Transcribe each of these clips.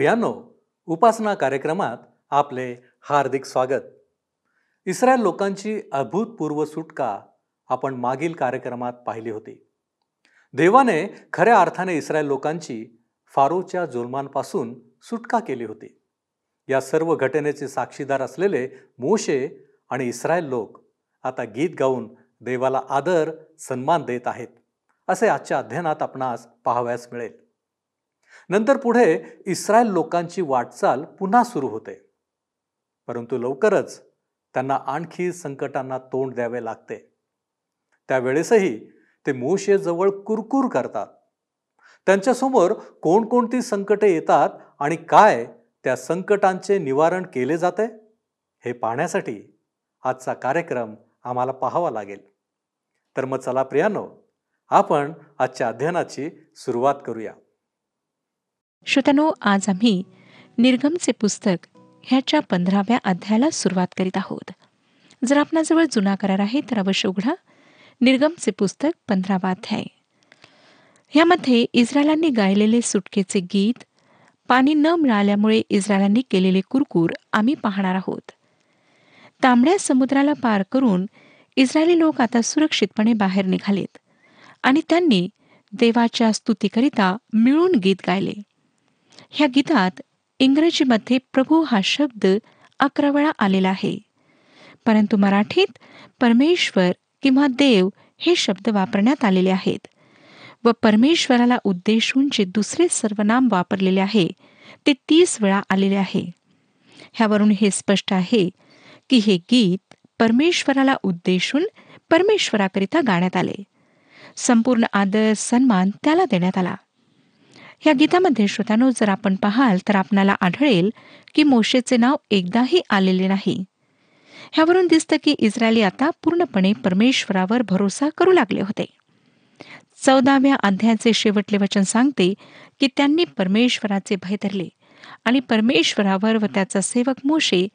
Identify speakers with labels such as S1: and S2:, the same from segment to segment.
S1: प्रियानो उपासना कार्यक्रमात आपले हार्दिक स्वागत. इस्रायल लोकांची अभूतपूर्व सुटका आपण मागील कार्यक्रमात पाहिली होती. देवाने खऱ्या अर्थाने इस्रायल लोकांची फारोच्या जुलमांपासून सुटका केली होती. या सर्व घटनेचे साक्षीदार असलेले मोशे आणि इस्रायल लोक आता गीत गाऊन देवाला आदर सन्मान देत आहेत असे आजच्या अध्ययनात आपणास पाहावयास मिळेल. नंतर पुढे इस्रायल लोकांची वाटचाल पुन्हा सुरू होते. परंतु लवकरच त्यांना आणखी संकटांना तोंड द्यावे लागते. त्यावेळेसही ते मोशेजवळ कुरकुर करतात. त्यांच्यासमोर कोणकोणती संकटे येतात आणि काय त्या संकटांचे निवारण केले जाते हे पाहण्यासाठी आजचा कार्यक्रम आम्हाला पाहावा लागेल. तर मग चला प्रियानो आपण आजच्या अध्ययनाची सुरुवात करूया.
S2: श्रोत्यानो आज आम्ही निर्गमचे पुस्तक ह्याच्या पंधराव्या अध्यायाला सुरुवात करीत आहोत. जर आपणाजवळ जुना करार आहे तर अवश्य उघडा. निर्गमचे पुस्तक पंधरावा अध्याय. ह्यामध्ये इस्रायलांनी गायलेले सुटकेचे गीत पाणी न मिळाल्यामुळे इस्रायलांनी केलेले कुरकुर आम्ही पाहणार आहोत. तांबड्या समुद्राला पार करून इस्रायली लोक आता सुरक्षितपणे बाहेर निघालेत आणि त्यांनी देवाच्या स्तुतीकरिता मिळून गीत गायले. ह्या गीतात इंग्रजीमध्ये प्रभू हा शब्द अकरा वेळा आलेला आहे. परंतु मराठीत परमेश्वर किंवा देव हे शब्द वापरण्यात आलेले आहेत व परमेश्वराला उद्देशून जे दुसरे सर्वनाम वापरलेले आहे ते तीस वेळा आलेले आहे. ह्यावरून हे स्पष्ट आहे की हे गीत परमेश्वराला उद्देशून परमेश्वराकरिता गाण्यात आले. संपूर्ण आदर सन्मान त्याला देण्यात आला. या गीतामध्ये श्रोत्यानो जर आपण पाहाल तर आपणाला आढळेल की मोशेचे नाव एकदाही आलेले नाही. ह्यावरून दिसतं की इस्रायली आता पूर्णपणे परमेश्वरावर भरोसा करू लागले होते. चौदाव्या अध्यायाचे शेवटले वचन सांगते की त्यांनी परमेश्वराचे भय धरले आणि परमेश्वरावर व त्याचा सेवक मोशे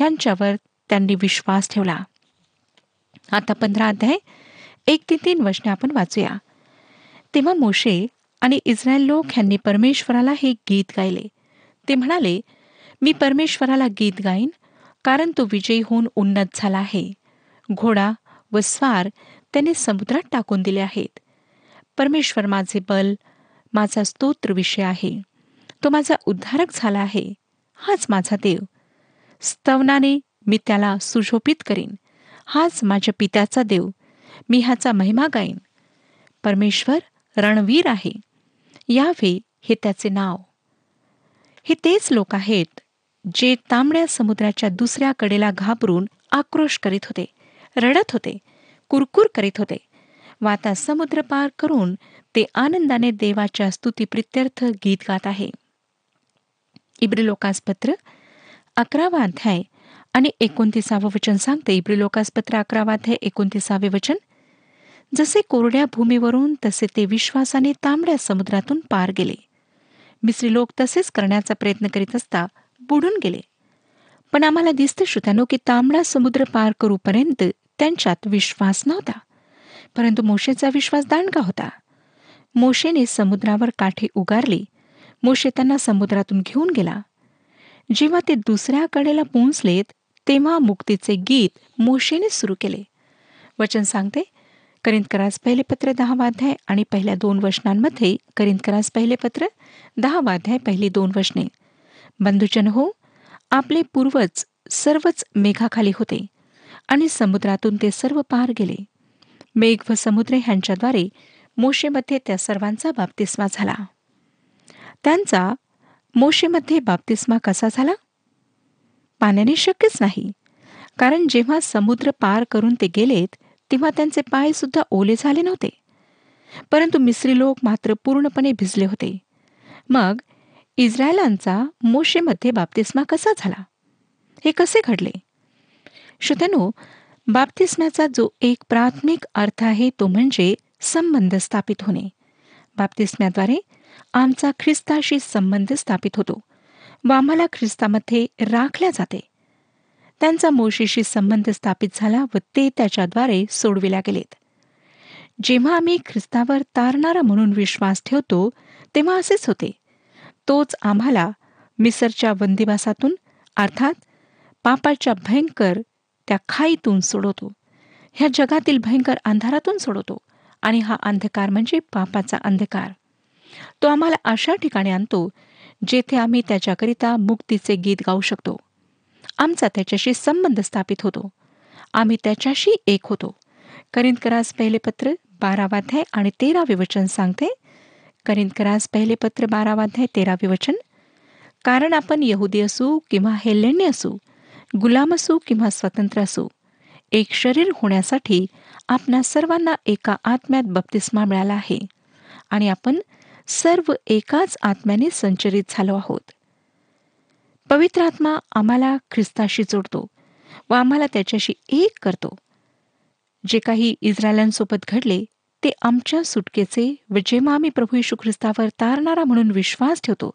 S2: यांच्यावर त्यांनी विश्वास ठेवला. आता पंधरा अध्याय एक ते तीन वचने आपण वाचूया. तेव्हा मोशे आणि इस्रायल लोक ह्यांनी परमेश्वराला हे गीत गायले. ते म्हणाले मी परमेश्वराला गीत गाईन कारण तो विजयी होऊन उन्नत झाला आहे. घोडा व स्वार त्याने समुद्रात टाकून दिले आहेत. परमेश्वर माझे बल माझा स्तोत्र विषय आहे. तो माझा उद्धारक झाला आहे. हाच माझा देव. स्तवनाने मी त्याला सुशोभित करीन. हाच माझ्या पित्याचा देव. मी ह्याचा महिमा गाईन. परमेश्वर रणवीर आहे. यावे हे त्याचे नाव. हे तेच लोक आहेत जे तांबड्या समुद्राच्या दुसऱ्या कडेला घाबरून आक्रोश करीत होते रडत होते कुरकुर करीत होते वाता समुद्र पार करून ते आनंदाने देवाच्या स्तुतीप्रित्यर्थ गीत गात आहे. इब्रिलोकासपत्र अकरावा अध्याय आणि एकोणतीसावं वचन सांगते. इब्रिलोकासपत्र अकरावा अध्याय एकोणतीसावे वचन जसे कोरड्या भूमीवरून तसे ते विश्वासाने तांबड्या समुद्रातून पार गेले. मिस्री लोक तसेच करण्याचा प्रयत्न करीत असता बुडून गेले. पण आम्हाला दिसतं श्रोत्यानो की तांबडा समुद्र पार करूपर्यंत त्यांच्यात विश्वास नव्हता. परंतु मोशेचा विश्वास दांडगा होता. मोशेने समुद्रावर काठी उगारली. मोशे त्यांना समुद्रातून घेऊन गेला. जेव्हा ते दुसऱ्या कडेला पोहोचलेत तेव्हा मुक्तीचे गीत मोशेने सुरू केले. वचन सांगते करिंदकरास पहिले पत्र दहा वाध्याय आणि पहिल्या दोन वचनांमध्ये करिंदकरास पहिले पत्र दहा वाध्याय पहिली दोन वचने. बंधुजन हो आपले पूर्वज सर्वच मेघाखाली होते आणि समुद्रातून ते सर्व पार गेले. मेघ व समुद्र ह्यांच्याद्वारे मोशेमध्ये त्या सर्वांचा बाप्तिस्मा झाला. त्यांचा मोशेमध्ये बाप्तिस्मा कसा झाला? पाण्याने शक्यच नाही कारण जेव्हा समुद्र पार करून ते गेलेत तेव्हा त्यांचे पाय सुद्धा ओले झाले नव्हते. परंतु मिस्री लोक मात्र पूर्णपणे भिजले होते. मग इस्रायलांचा मोशेमध्ये बाप्तिस्मा कसा झाला? हे कसे घडले? श्रोत्यानो बाप्तिस्म्याचा जो एक प्राथमिक अर्थ आहे तो म्हणजे संबंध स्थापित होणे. बाप्तिस्म्याद्वारे आमचा ख्रिस्ताशी संबंध स्थापित होतो व आम्हाला ख्रिस्तामध्ये राखल्या जाते. त्यांचा मोशीशी संबंध स्थापित झाला व ते त्याच्याद्वारे सोडविल्या गेलेत. जेव्हा आम्ही ख्रिस्तावर तारणारा म्हणून विश्वास ठेवतो तेव्हा असेच होते. तोच आम्हाला मिसरच्या बंदिवासातून अर्थात पापाच्या भयंकर त्या खाईतून सोडवतो. ह्या जगातील भयंकर अंधारातून सोडवतो आणि हा अंधकार म्हणजे पापाचा अंधकार. तो आम्हाला अशा ठिकाणी आणतो जेथे आम्ही त्याच्याकरिता मुक्तीचे गीत गाऊ शकतो. आमचा त्याच्याशी संबंध स्थापित होतो. आम्ही त्याच्याशी एक होतो. करिंदकरास पहिले पत्र बारावाध्याय आणि तेरावे वचन सांगते. करिंदकरास पहिले पत्र बारावाध्याय तेरावे वचन. कारण आपण यहुदी असू किंवा हेल्लेण्य असू गुलाम असू किंवा स्वतंत्र असू एक शरीर होण्यासाठी आपणा सर्वांना एका आत्म्यात बप्तिस्मा मिळाला आहे आणि आपण सर्व एकाच आत्म्याने संचरित झालो आहोत. पवित्र आत्मा आम्हाला ख्रिस्ताशी जोडतो व आम्हाला त्याच्याशी एक करतो. जे काही इस्रायलांसोबत घडले ते आमच्या सुटकेचे व जेव्हा आम्ही प्रभू यशू ख्रिस्तावर तारणारा म्हणून विश्वास ठेवतो.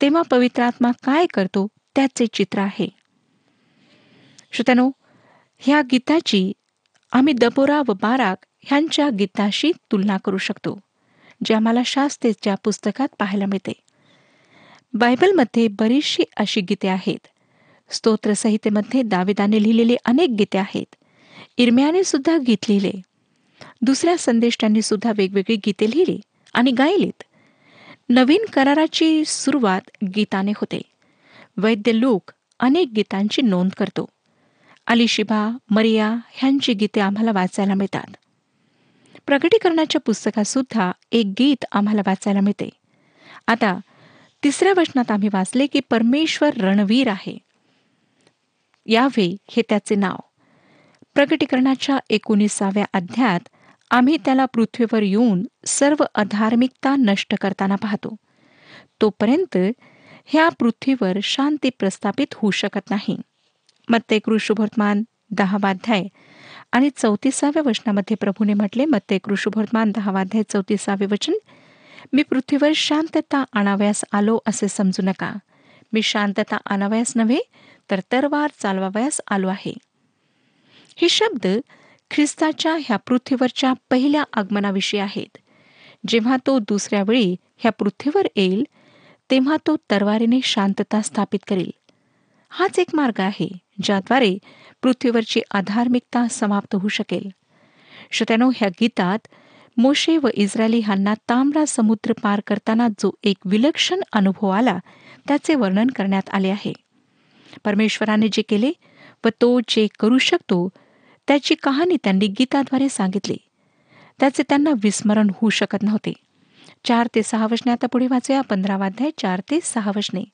S2: तेव्हा पवित्र आत्मा काय करतो त्याचे चित्र आहे. श्रोत्यानो ह्या गीताची आम्ही दबोरा व बाराक ह्यांच्या गीताशी तुलना करू शकतो जे आम्हाला शास्त्रेच्या पुस्तकात पाहायला मिळते. बायबलमध्ये बरीचशी अशी गीते आहेत. स्तोत्रसंहितेमध्ये दाविदाने लिहिलेले अनेक गीते आहेत. इरम्याने सुद्धा गीत लिहिले. दुसऱ्या संदेष्टांनी सुद्धा वेगवेगळी गीते लिहिली आणि गायलीत. नवीन कराराची सुरुवात गीताने होते. वैद्य लोक अनेक गीतांची नोंद करतो. अलिशिबा मरिया ह्यांची गीते आम्हाला वाचायला मिळतात. प्रकटीकरणाच्या पुस्तकात सुद्धा एक गीत आम्हाला वाचायला मिळते. आता तिसऱ्या वचनात आम्ही वाचले की परमेश्वर रणवीर आहे. यावे हे त्याचे नाव. प्रकटीकरणाच्या एकोणीसाव्या अध्यायात आम्ही त्याला पृथ्वीवर येऊन सर्व अधार्मिकता नष्ट करताना पाहतो. तोपर्यंत ह्या पृथ्वीवर शांती प्रस्थापित होऊ शकत नाही. मत्ते ते कृषुभर्तमान दहावाध्याय आणि चौतीसाव्या वचनामध्ये प्रभूने म्हटले मत्ते कृषुभर्तमान दहावाध्याय चौतीसावे वचन मी पृथ्वीवर शांतता आणावयास आलो असे समजू नका. मी शांतता आणावयास नव्हे तर तरवार चालवावयास आलो आहे. हे शब्द ख्रिस्ताच्या ह्या पृथ्वीवरच्या पहिल्या आगमनाविषयी आहेत. जेव्हा तो दुसऱ्या वेळी ह्या पृथ्वीवर येईल तेव्हा तो तरवारीने शांतता स्थापित करेल. हाच एक मार्ग आहे ज्याद्वारे पृथ्वीवरची आधार्मिकता समाप्त होऊ शकेल. श्रोत्यानो ह्या गीतात मोशे व इस्रायली ह्यांना तांबडा समुद्र पार करताना जो एक विलक्षण अनुभव आला त्याचे वर्णन करण्यात आले आहे. परमेश्वराने जे केले व तो जे करू शकतो त्याची कहाणी त्यांनी गीताद्वारे सांगितली. त्याचे त्यांना विस्मरण होऊ शकत नव्हते. चार ते सहा वचने आता पुढे वाचूया पंधरावाध्याय चार ते सहा वचने.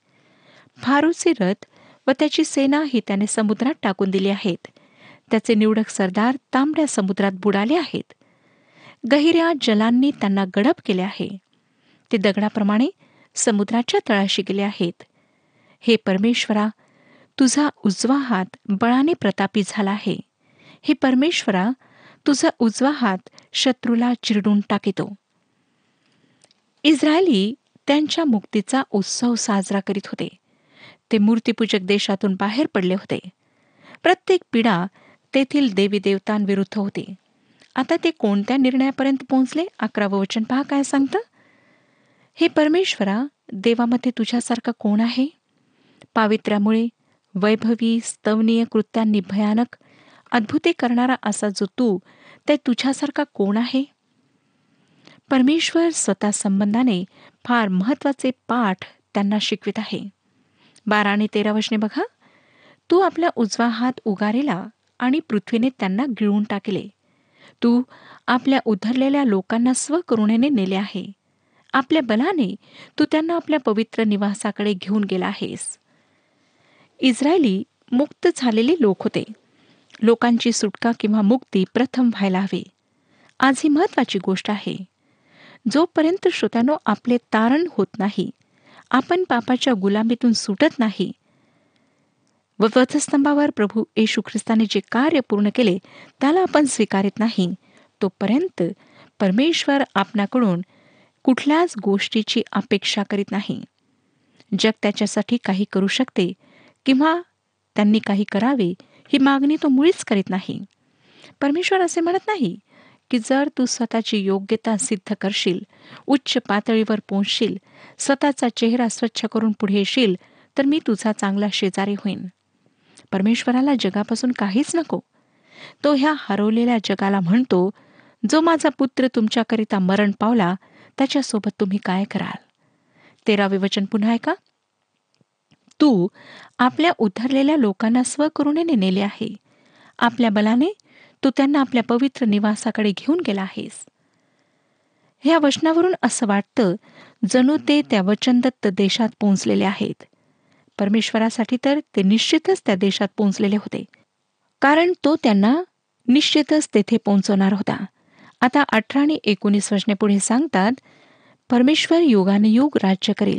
S2: फारूचे रथ व त्याची सेना ही त्याने समुद्रात टाकून दिली आहेत. त्याचे निवडक सरदार तांबड्या समुद्रात बुडाले आहेत. गहिऱ्या जलांनी त्यांना गडप केले आहे. ते दगडाप्रमाणे समुद्राच्या तळाशी गेले आहेत. हे परमेश्वरा तुझा उजवा हात बळाने प्रतापी झाला आहे. हे परमेश्वरा तुझा उजवा हात शत्रूला चिरडून टाकितो. इस्रायली त्यांच्या मुक्तीचा उत्सव साजरा करीत होते. ते मूर्तीपूजक देशातून बाहेर पडले होते. प्रत्येक पिढा तेथील देवी देवतांविरुद्ध होती. आता ते कोणत्या निर्णयापर्यंत पोहोचले? अकरावं वचन पहा काय सांगतं. हे परमेश्वरा देवामध्ये तुझ्यासारखा कोण आहे? पावित्र्यामुळे वैभवी स्तवनीय कृत्यांनी भयानक अद्भुते करणारा असा जो तू ते तुझ्यासारखा कोण आहे? परमेश्वर स्वतः संबंधाने फार महत्त्वाचे पाठ त्यांना शिकवित आहे. बारा आणि तेरा वचने बघा. तू आपला उजवा हात उगारेला आणि पृथ्वीने त्यांना गिळून टाकले. तू आपल्या उधरलेल्या लोकांना स्वकरुणेने नेले आहे. आपल्या बलाने तू त्यांना आपल्या पवित्र निवासाकडे घेऊन गेला आहेस. इस्रायली मुक्त झालेले लोक होते. लोकांची सुटका किंवा मुक्ती प्रथम व्हायला हवी. आज ही महत्वाची गोष्ट आहे. जोपर्यंत श्रोत्यानो आपले तारण होत नाही आपण पापाच्या गुलामीतून सुटत नाही व वधस्तंभावर प्रभू येशू ख्रिस्ताने जे कार्य पूर्ण केले त्याला आपण स्वीकारित नाही. तोपर्यंत परमेश्वर आपणाकडून कुठल्याच गोष्टीची अपेक्षा करीत नाही. जग त्याच्यासाठी काही करू शकते किंवा त्यांनी काही करावे ही मागणी तो मुळीच करीत नाही. परमेश्वर असे म्हणत नाही की जर तू स्वतःची योग्यता सिद्ध करशील उच्च पातळीवर पोहोचशील स्वतःचा चेहरा स्वच्छ करून पुढे येशील तर मी तुझा चांगला शेजारी होईन. परमेश्वराला जगापासून काहीच नको. तो ह्या हरवलेल्या जगाला म्हणतो जो माझा पुत्र तुमच्याकरिता मरण पावला त्याच्यासोबत तुम्ही काय कराल? तेरावे वचन पुन्हा ऐका. तू आपल्या उद्धरलेल्या लोकांना स्वकरुणेने नेले आहे. आपल्या बलाने तू त्यांना आपल्या पवित्र निवासाकडे घेऊन गेला आहेस. ह्या वचनावरून असं वाटतं जणू ते त्या वचनदत्त देशात पोहोचलेले आहेत. परमेश्वरासाठी तर ते निश्चितच त्या देशात पोहोचलेले होते. कारण तो त्यांना निश्चितच तेथे पोहोचवणार होता. आता अठरा आणि एकोणीस वचने पुढे सांगतात परमेश्वर युगानुयुग राज्य करेल.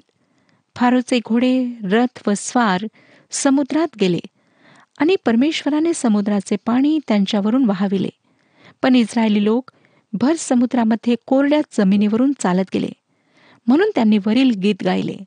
S2: फारोचे घोडे रथ व स्वार समुद्रात गेले आणि परमेश्वराने समुद्राचे पाणी त्यांच्यावरून वाहविले. पण इस्रायली लोक भर समुद्रामध्ये कोरड्या जमिनीवरून चालत गेले. म्हणून त्यांनी वरील गीत गायले.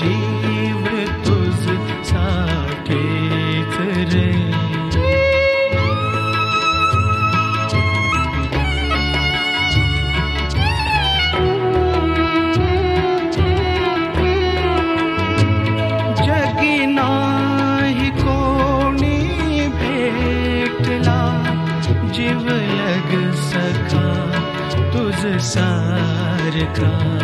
S3: जीव तुझ साठीच रे जगी नाही कोणी भेटला जीवलग सखा तुझ सारखा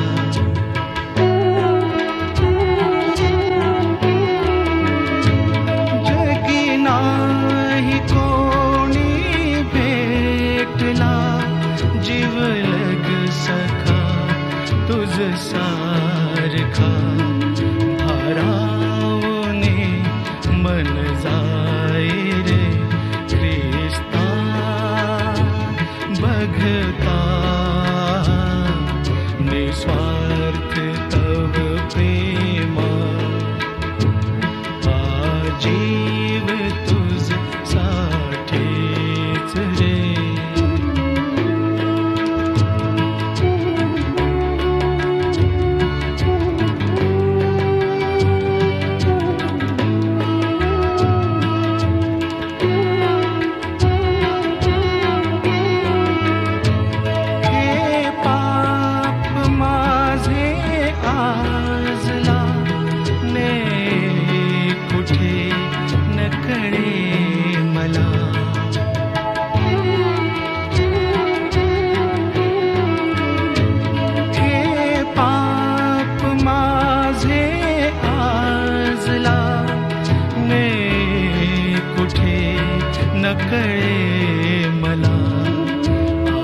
S3: कळे मला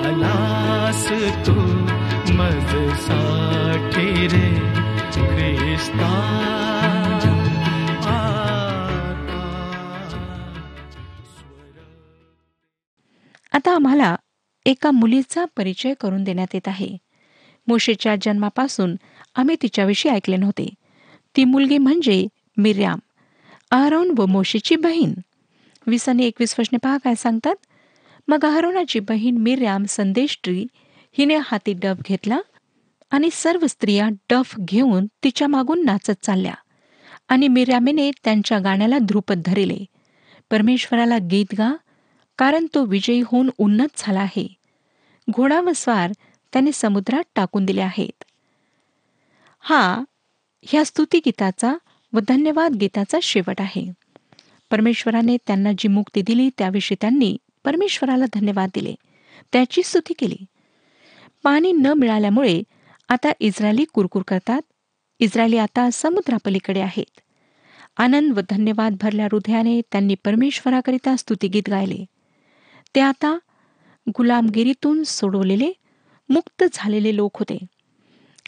S3: आलास तू मजसाठी रे ख्रिस्ता. आता
S2: आम्हाला एका मुलीचा परिचय करून देण्यात येत आहे. मोशेच्या जन्मापासून आम्ही तिच्याविषयी ऐकले नव्हते. ती मुलगी म्हणजे मिर्याम आरोन व मोशेची बहीण. वीस आणि एकवीस वचने पहा काय सांगतात? मग अहरोनाची बहीण मिर्याम संदेशट्री हिने हाती डफ घेतला आणि सर्व स्त्रिया डफ घेऊन तिच्या मागून नाचत चालल्या. आणि मिर्यामेने त्यांच्या गाण्याला ध्रुपद धरिले. परमेश्वराला गीत गा कारण तो विजयी होऊन उन्नत झाला आहे. घोडा व स्वार त्याने समुद्रात टाकून दिले आहेत. हा ह्या स्तुतिगीताचा व धन्यवाद गीताचा शेवट आहे. परमेश्वराने त्यांना जी मुक्ती दिली त्याविषयी त्यांनी परमेश्वराला धन्यवाद दिले. त्याची स्तुती केली. पाणी न मिळाल्यामुळे आता इस्रायली कुरकुर करतात. इस्रायली आता समुद्रापलीकडे आहेत. आनंद व धन्यवाद भरल्या हृदयाने त्यांनी परमेश्वराकरिता स्तुतीगीत गायले. ते आता गुलामगिरीतून सोडवलेले मुक्त झालेले लोक होते.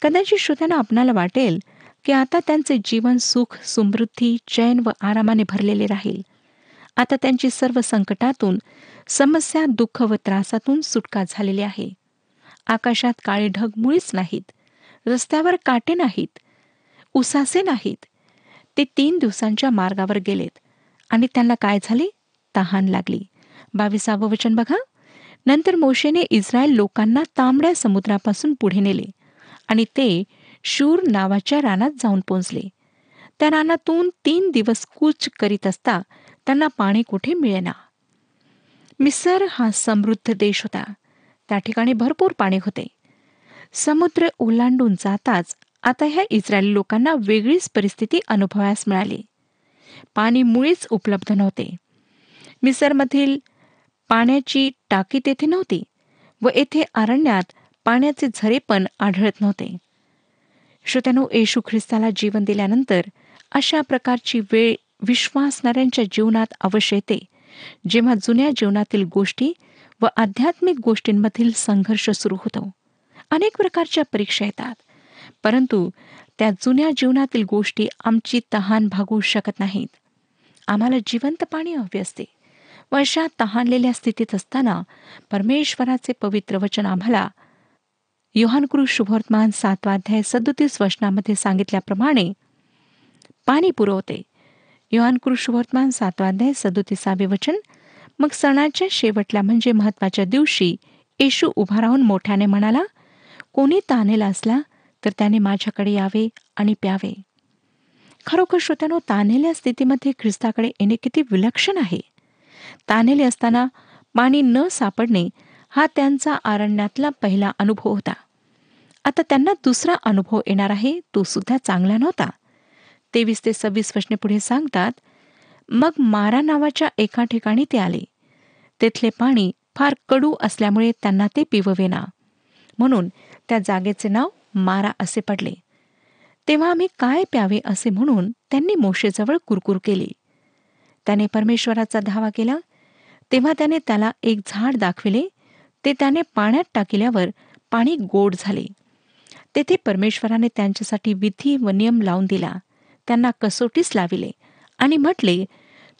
S2: कदाचित श्रोत्यांना आपणाला वाटेल की आता त्यांचे जीवन सुख समृद्धी चैन व आरामाने भरलेले राहील. आता त्यांची सर्व संकटातून समस्या दुःख व त्रासातून सुटका झालेली आहे. आकाशात काळे ढग मुळीच नाहीत. रस्त्यावर काटे नाहीत. उसासे नाहीत. ते तीन दिवसांच्या मार्गावर गेलेत. आणि त्यांना काय झाले? तहान लागली. बावीसावं वचन बघा. नंतर मोशेने इस्रायल लोकांना तांबड्या समुद्रापासून पुढे नेले. आणि ते शूर नावाच्या रानात जाऊन पोचले. त्या रानातून तीन दिवस कूच करीत असता त्यांना पाणी कुठे मिळेना. मिसर हा समृद्ध देश होता. त्या ठिकाणी भरपूर पाणी होते. समुद्र ओलांडून जाताच आता ह्या इस्रायली लोकांना वेगळीच परिस्थिती अनुभवास मिळाली. पाणी मुळीच उपलब्ध नव्हते. मिसरमधील पाण्याची टाकी तेथे नव्हती व येथे अरण्यात पाण्याचे झरे पण आढळत नव्हते. श्रोत्यानो येशू ख्रिस्ताला जीवन दिल्यानंतर अशा प्रकारची वेळ विश्वासणाऱ्यांच्या जीवनात अवश्य येते. जेव्हा जुन्या जीवनातील गोष्टी व आध्यात्मिक गोष्टींमधील संघर्ष सुरू होतो. अनेक प्रकारच्या परीक्षा येतात. परंतु त्या जुन्या जीवनातील गोष्टी आमची तहान भागू शकत नाहीत. आम्हाला जिवंत पाणी हवे असते. व अशा तहानलेल्या स्थितीत असताना परमेश्वराचे पवित्र वचन आम्हाला योहानकृ शुभवर्तमान सातवाध्याय सदोतीस वचनामध्ये सांगितल्याप्रमाणे पाणी पुरवते. योहानकृ शुभवर्तमान सातवाध्याय सदोतीसावे वचन मग सणाच्या शेवटल्या म्हणजे महत्त्वाच्या दिवशी येशू उभा राहून मोठ्याने म्हणाला कोणी तानेला असला तर त्याने माझ्याकडे यावे आणि प्यावे. खरोखर श्रोत्यानो तानेल्या स्थितीमध्ये ख्रिस्ताकडे येणे किती विलक्षण आहे. तानेले असताना पाणी न सापडणे हा त्यांचा आरण्यातला पहिला अनुभव होता. आता त्यांना दुसरा अनुभव येणार आहे तो सुद्धा चांगला नव्हता. तेवीस ते सव्वीस वचने पुढे सांगतात मग मारा नावाच्या एका ठिकाणी ते आले. तेथले पाणी फार कडू असल्यामुळे त्यांना ते पिववेना. म्हणून त्या जागेचे नाव मारा असे पडले. तेव्हा आम्ही काय प्यावे असे म्हणून त्यांनी मोशेजवळ कुरकुर केली. त्याने परमेश्वराचा धावा केला. तेव्हा त्याने त्याला एक झाड दाखविले ते त्याने पाण्यात टाकल्यावर पाणी गोड झाले. तेथे परमेश्वराने त्यांच्यासाठी विधी व नियम लावून दिला. त्यांना कसोटीस लाविले आणि म्हटले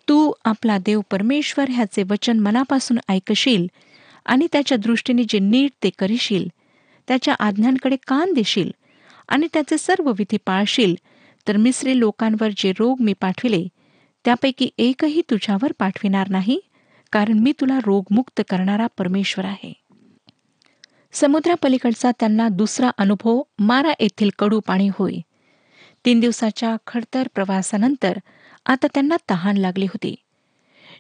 S2: तू आपला देव परमेश्वर ह्याचे वचन मनापासून ऐकशील आणि त्याच्या दृष्टीने जे नीट ते करशील त्याच्या आज्ञांकडे कान देशील आणि त्याचे सर्व विधी पाळशील तर मिसरी लोकांवर जे रोग मी पाठविले त्यापैकी एकही तुझ्यावर पाठविणार नाही? कारण मी तुला रोगमुक्त करणारा परमेश्वर आहे. समुद्रापलीकडचा त्यांना दुसरा अनुभव मारा येथील कडू पाणी होय. तीन दिवसाच्या खडतर प्रवासानंतर आता त्यांना तहान लागली होती.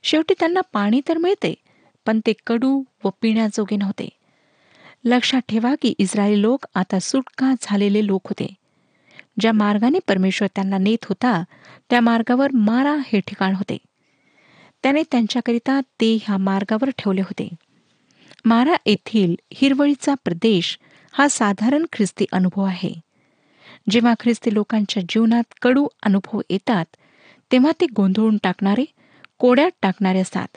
S2: शेवटी त्यांना पाणी तर मिळते पण ते कडू व पिण्याजोगे नव्हते. लक्षात ठेवा की इस्रायली लोक आता सुटका झालेले लोक होते. ज्या मार्गाने परमेश्वर त्यांना नेत होता त्या मार्गावर मारा हे ठिकाण होते. त्याने त्यांच्याकरिता ते ह्या मार्गावर ठेवले होते. मारा येथील हिरवळीचा प्रदेश हा साधारण ख्रिस्ती अनुभव आहे. जेव्हा ख्रिस्ती लोकांच्या जीवनात कडू अनुभव येतात तेव्हा ते गोंधळून टाकणारे कोड्यात टाकणारे असतात.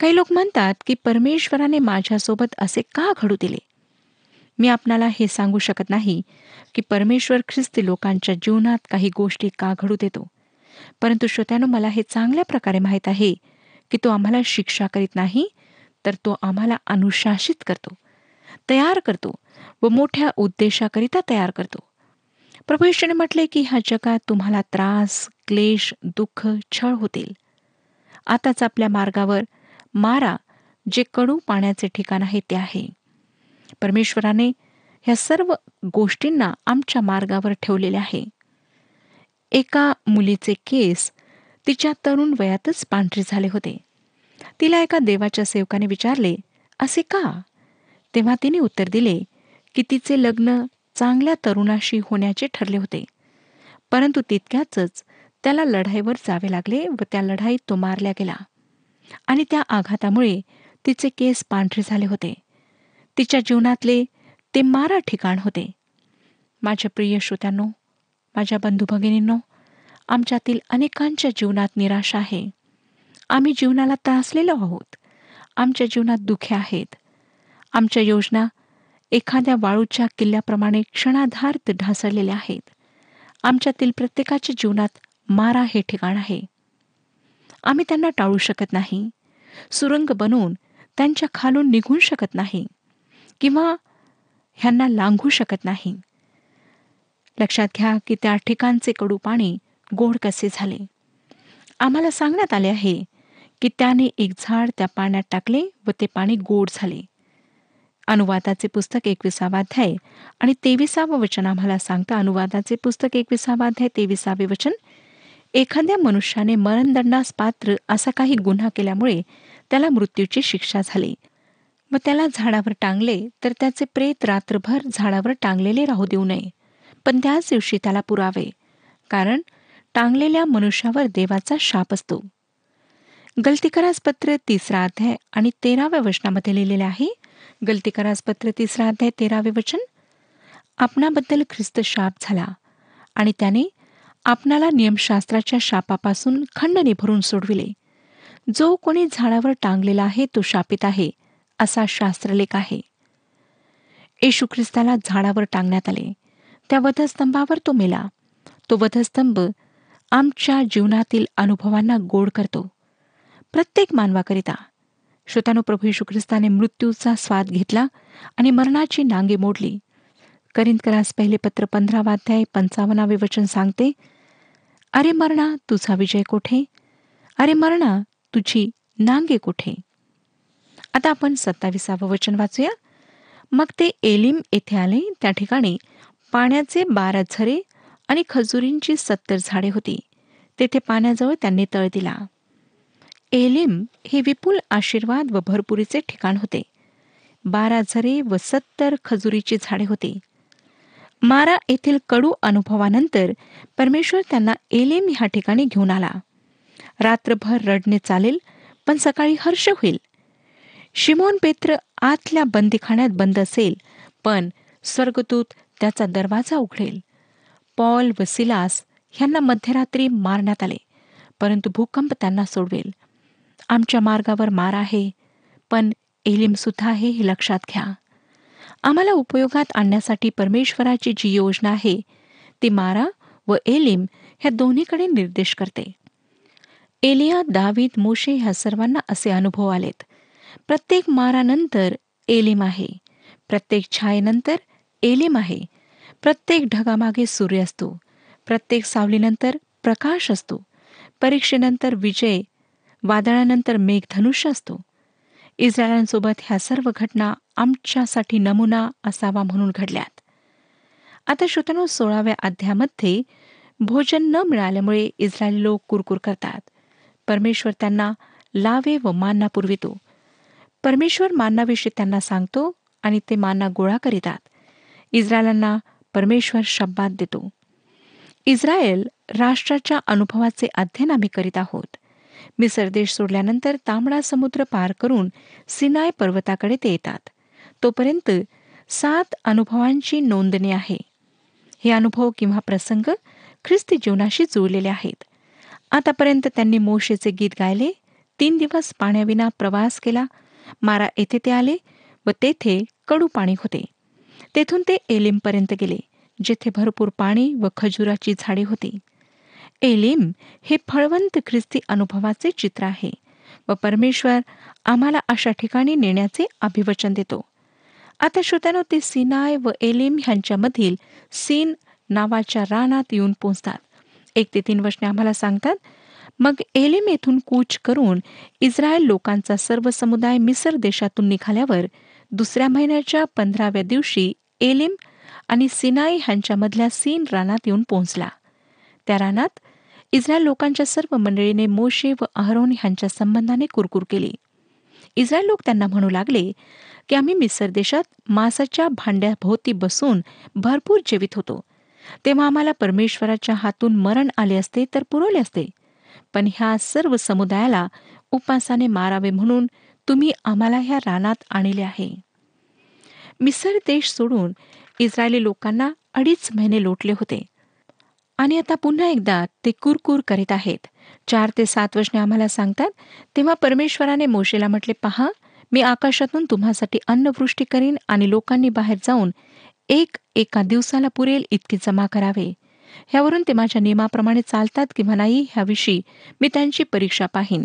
S2: काही लोक म्हणतात की परमेश्वराने माझ्यासोबत असे का घडू दिले? मी आपणाला हे सांगू शकत नाही की परमेश्वर ख्रिस्ती लोकांच्या जीवनात काही गोष्टी का घडू देतो. परंतु श्रोत्यानो मला हे चांगल्या प्रकारे माहीत आहे की तो आम्हाला शिक्षा करीत नाही तर तो आम्हाला अनुशासित करतो तयार करतो व मोठ्या उद्देशाकरिता तयार करतो. प्रभू येशूने म्हटले की ह्या जगात तुम्हाला त्रास क्लेश दुःख छळ होतील. आताच आपल्या मार्गावर मारा जे कडू पाण्याचे ठिकाण आहे ते आहे. परमेश्वराने ह्या सर्व गोष्टींना आमच्या मार्गावर ठेवलेले आहे. एका मुलीचे केस तिच्या तरुण वयातच पांढरे झाले होते. तिला एका देवाच्या सेवकाने विचारले असे का? तेव्हा तिने उत्तर दिले की तिचे लग्न चांगल्या तरुणाशी होण्याचे ठरले होते. परंतु तितक्याच त्याला लढाईवर जावे लागले व त्या लढाईत तो मारला गेला. आणि त्या आघातामुळे तिचे केस पांढरे झाले होते. तिच्या जीवनातले ते मारा ठिकाण होते. माझ्या प्रिय श्रोत्यांनो माझ्या बंधू भगिनींनो आमच्यातील अनेकांच्या जीवनात निराशा आहे. आम्ही जीवनाला त्रासलेलो आहोत. आमच्या जीवनात दुःखे आहेत. आमच्या योजना एखाद्या वाळूच्या किल्ल्याप्रमाणे क्षणाधार्थ ढासळलेल्या आहेत. आमच्यातील प्रत्येकाच्या जीवनात मारा हे ठिकाण आहे. आम्ही त्यांना टाळू शकत नाही. सुरंग बनवून त्यांच्या खालून निघून शकत नाही. किंवा ह्यांना लांघू शकत नाही. लक्षात घ्या की त्या ठिकाणचे कडू पाणी गोड कसे झाले? आम्हाला सांगण्यात आले आहे की त्याने एक झाड त्या पाण्यात टाकले व ते पाणी गोड झाले. अनुवादाचे पुस्तक एकविसावा अध्याय आणि तेविसावं वचन आम्हाला सांगतं. अनुवादाचे पुस्तक एकविसावा अध्याय तेविसावे वचन एखाद्या मनुष्याने मरणदंडास पात्र असा काही गुन्हा केल्यामुळे त्याला मृत्यूची शिक्षा झाली. व त्याला झाडावर टांगले तर त्याचे प्रेत रात्रभर झाडावर टांगलेले राहू देऊ नये. पण त्याच दिवशी त्याला पुरावे. कारण टांगलेल्या मनुष्यावर देवाचा शाप असतो. गलतीकरास पत्र तिसरा अध्याय आणि तेराव्या वचनामध्ये लिहिलेले आहे. गलतीकरास पत्र तिसरा अध्याय तेरावे वचन आपणाबद्दल ख्रिस्त शाप झाला आणि त्याने आपणाला नियमशास्त्राच्या शापापासून खंडने भरून सोडविले. जो कोणी झाडावर टांगलेला आहे तो शापित आहे असा शास्त्रलेख आहे. येशू ख्रिस्ताला झाडावर टांगण्यात आले. त्या वधस्तंभावर तो मेला. तो वधस्तंभ आमच्या जीवनातील अनुभवांना गोड करतो. प्रत्येक मानवाकरिता. श्रोतानो प्रभू यशू ख्रिस्ताने मृत्यूचा स्वाद घेतला आणि मरणाची नांगे मोडली. करिंदकरास पहिले पत्र पंधरावा अध्याय पंचावन्नावे वचन सांगते अरे मरणा तुझा विजय कोठे? अरे मरणा तुझी नांगे कुठे? आता आपण सत्ताविसावं वचन वाचूया. मग ते एलिम येथे आले. त्या ठिकाणी पाण्याचे बारा झरे आणि खजुरींची सत्तर झाडे होती. तेथे पाण्याजवळ त्यांनी तळ दिला. एलिम हे विपुल आशीर्वाद व भरपुरीचे ठिकाण होते. बारा झरे व सत्तर खजुरीची झाडे होती. मारा येथील कडू अनुभवानंतर परमेश्वर त्यांना एलेम ह्या ठिकाणी घेऊन आला. रात्रभर रडणे चालेल पण सकाळी हर्ष होईल. शिमोन पेत्र आतल्या बंदीखाण्यात बंद असेल पण स्वर्गदूत त्याचा दरवाजा उघडेल. पॉल व सिलास ह्यांना मध्यरात्री मारण्यात आले परंतु भूकंप त्यांना सोडवेल. आमच्या मार्गावर मार आहे पण एलिम सुद्धा आहे हे लक्षात घ्या. आम्हाला उपयोगात आणण्यासाठी परमेश्वराची जी योजना आहे ती मारा व एलिम ह्या दोन्हीकडे निर्देश करते. एलिया दावीद मोशे ह्या सर्वांना असे अनुभव आलेत. प्रत्येक मारानंतर एलिम आहे. प्रत्येक छायेनंतर एलिम आहे. प्रत्येक ढगामागे सूर्य असतो. प्रत्येक सावलीनंतर प्रकाश असतो. परीक्षेनंतर विजय वादळानंतर मेघधनुष्य असतो. इस्रायलांसोबत ह्या सर्व घटना आमच्यासाठी नमुना असावा म्हणून घडल्यात. आता श्रोतनो सोळाव्या अध्यामध्ये भोजन न मिळाल्यामुळे इस्रायली लोक कुरकुर करतात. परमेश्वर त्यांना लावे व मानना पुरवितो. परमेश्वर मानाविषयी त्यांना सांगतो आणि ते मानना गोळा करीतात. इस्रायलांना परमेश्वर शब्दात देतो. इस्रायल राष्ट्राच्या अनुभवाचे अध्ययन आम्ही करीत आहोत. मिसर देश सोडल्यानंतर तांबडा समुद्र पार करून सिनाय पर्वताकडे ते येतात. तोपर्यंत सात अनुभवांची नोंदणी आहे. हे अनुभव किंवा प्रसंग ख्रिस्ती जीवनाशी जुळलेले आहेत. आतापर्यंत त्यांनी मोशेचे गीत गायले तीन दिवस पाण्याविना प्रवास केला मारा येथे ते आले व तेथे कडू पाणी होते. तेथून ते एलिमपर्यंत गेले जेथे भरपूर पाणी व खजुराची झाडे होती. एलिम हे फळवंत ख्रिस्ती अनुभवाचे चित्र आहे व परमेश्वर आम्हाला अशा ठिकाणी नेण्याचे अभिवचन देतो. आता श्रोत्यानो ते सिनाय व एलिम ह्यांच्यामधील सीन नावाच्या रानात येऊन पोहोचतात. एक ते तीन वचने आम्हाला सांगतात मग एलिम येथून कूच करून इस्रायल लोकांचा सर्व समुदाय मिसर देशातून निघाल्यावर दुसऱ्या महिन्याच्या पंधराव्या दिवशी एलिम आणि सिनाई ह्यांच्यामधल्या सीन रानात येऊन पोहोचला. त्या रानात इस्रायल लोकांच्या सर्व मंडळीने मोशे व अहरोन ह्यांच्या संबंधाने कुरकुर केली. इस्रायल लोक त्यांना म्हणू लागले की आम्ही मिसर देशात मासाच्या भांड्याभोवती बसून भरपूर जेवित होतो. तेव्हा आम्हाला परमेश्वराच्या हातून मरण आले असते तर पुरवले असते. पण ह्या सर्व समुदायाला उपासाने मारावे म्हणून तुम्ही आम्हाला ह्या रानात आणले आहे. मिसर देश सोडून इस्रायली लोकांना अडीच महिने लोटले होते. आणि आता पुन्हा एकदा ते कुरकुर करीत आहेत. चार ते सात वर्षने आम्हाला सांगतात तेव्हा परमेश्वराने मोशेला म्हटले पहा मी आकाशातून तुम्हासाठी अन्नवृष्टी करीन आणि लोकांनी बाहेर जाऊन एक एका दिवसाला पुरेल इतके जमा करावे. ह्यावरून ते माझ्या नियमाप्रमाणे चालतात किंवा नाही ह्याविषयी मी त्यांची परीक्षा पाहीन.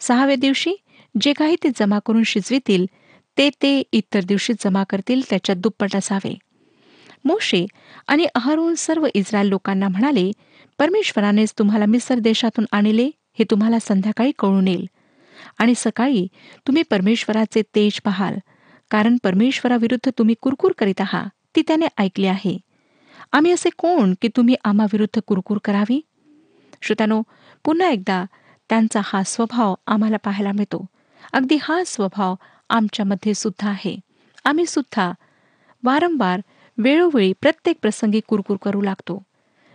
S2: सहाव्या दिवशी जे काही ते जमा करून शिजवितील ते ते इतर दिवशी जमा करतील त्याच्यात दुप्पट असावे. मोशे आणि अहरोन सर्व इस्रायल लोकांना म्हणाले परमेश्वरानेच तुम्हाला मिसर देशातून आणले हे तुम्हाला संध्याकाळी कळून येईल. आणि सकाळी तुम्ही परमेश्वराचे तेज पाहाल कारण परमेश्वराविरुद्ध तुम्ही कुरकुर करीत आहात ती त्याने ऐकली आहे. आम्ही असे कोण की तुम्ही आम्हाविरुद्ध कुरकुर करावी? श्रोत्यानो पुन्हा एकदा त्यांचा हा स्वभाव आम्हाला पाहायला मिळतो. अगदी हा स्वभाव आमच्यामध्ये सुद्धा आहे. आम्ही सुद्धा वारंवार वेळोवेळी प्रत्येक प्रसंगी कुरकुर करू लागतो.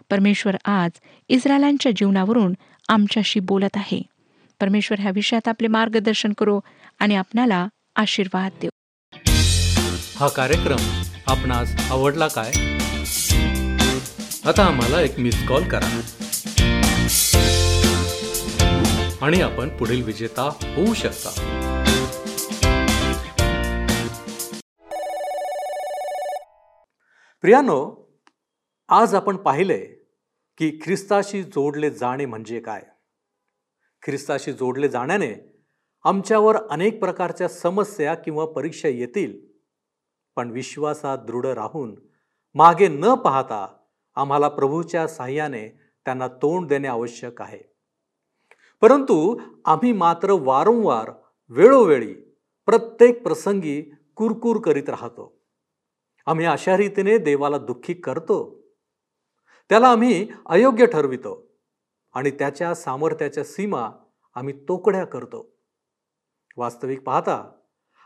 S2: परमेश्वर आज इस्रायलांच्या जीवनावरून आमच्याशी बोलत आहे. परमेश्वर ह्या विषयात आपले मार्गदर्शन करो आणि आपणाला आशीर्वाद देऊ
S1: हा कार्यक्रम आपणास आवडला काय? आता आम्हाला एक मिस कॉल करा. आणि आपण पुढील विजेता होऊ शकता. प्रियानो आज आपण पाहिले की ख्रिस्ताशी जोडले जाणे म्हणजे काय? ख्रिस्ताशी जोडले जाण्याने आमच्यावर अनेक प्रकारच्या समस्या किंवा परीक्षा येतील पण विश्वासात दृढ राहून मागे न पाहता आम्हाला प्रभूच्या साह्याने त्यांना तोंड देणे आवश्यक आहे. परंतु आम्ही मात्र वारंवार वेळोवेळी प्रत्येक प्रसंगी कुरकुर करीत राहतो. आम्ही अशा रीतीने देवाला दुःखी करतो. त्याला आम्ही अयोग्य ठरवितो. आणि त्याच्या सामर्थ्याच्या सीमा आम्ही तोकड्या करतो. वास्तविक पाहता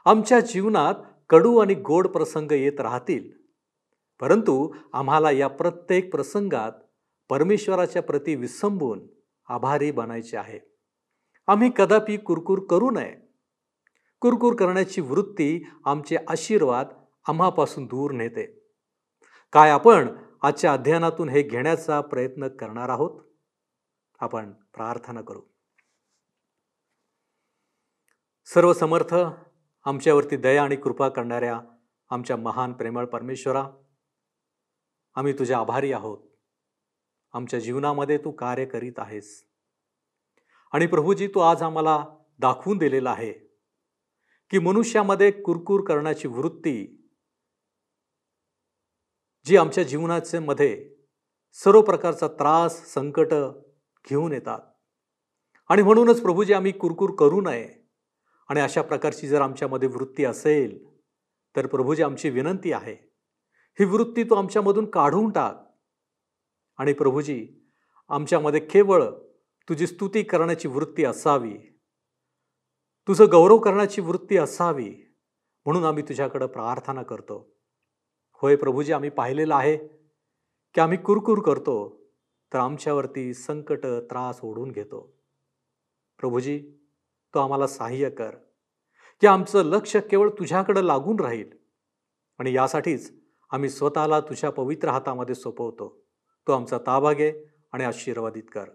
S1: आमच्या जीवनात कडू आणि गोड प्रसंग येत राहतील. परंतु आम्हाला या प्रत्येक प्रसंगात परमेश्वराच्या प्रती विसंबून आभारी बनायचे आहे. आम्ही कदापि कुरकुर करू नये. कुरकुर करण्याची वृत्ती आमचे आशीर्वाद आम्हापासून दूर नेते. काय आपण आजच्या अध्ययनातून हे घेण्याचा प्रयत्न करणार आहोत? आपण प्रार्थना करू. सर्व समर्थ आमच्यावरती दया आणि कृपा करणाऱ्या आमच्या महान प्रेमळ परमेश्वरा आम्ही तुझ्या आभारी आहोत. आमच्या जीवनामध्ये तू कार्य करीत आहेस. आणि प्रभूजी तू आज आम्हाला दाखवून दिलेला आहे की मनुष्यामध्ये कुरकुर करण्याची वृत्ती जी आमच्या जीवनाचे मध्ये सर्व प्रकारचा त्रास संकट घेऊन येतात. आणि म्हणूनच प्रभूजी आम्ही कुरकुर करू नये आणि अशा प्रकारची जर आमच्यामध्ये वृत्ती असेल तर प्रभूजी आमची विनंती आहे. ही वृत्ती तू आमच्यामधून काढून टाक. आणि प्रभूजी आमच्यामध्ये केवळ तुझी स्तुती करण्याची वृत्ती असावी. तुझं गौरव करण्याची वृत्ती असावी. म्हणून आम्ही तुझ्याकडं प्रार्थना करतो. होय प्रभूजी आम्ही पाहिलेलं आहे की आम्ही कुरकुर करतो तर आमच्यावरती संकट त्रास ओढून घेतो. प्रभूजी तो आम्हाला सहाय्य कर की आमचं लक्ष केवळ तुझ्याकडं लागून राहील आणि यासाठीच आम्ही स्वतःला तुझ्या पवित्र हातामध्ये सोपवतो. तो आमचा ताबा घे आणि आशीर्वादित कर.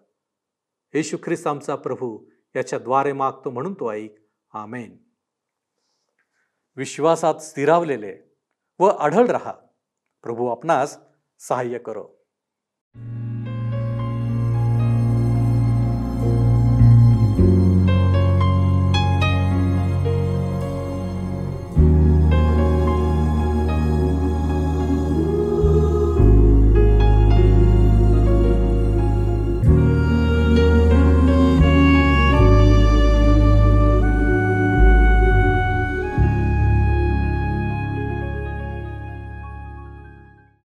S1: येशू ख्रिस्त आमचा प्रभू याच्याद्वारे मागतो म्हणून तो ऐक. आमेन. विश्वासात स्थिरावलेले व आढळ रहा. प्रभू आपणास सहाय्य करो.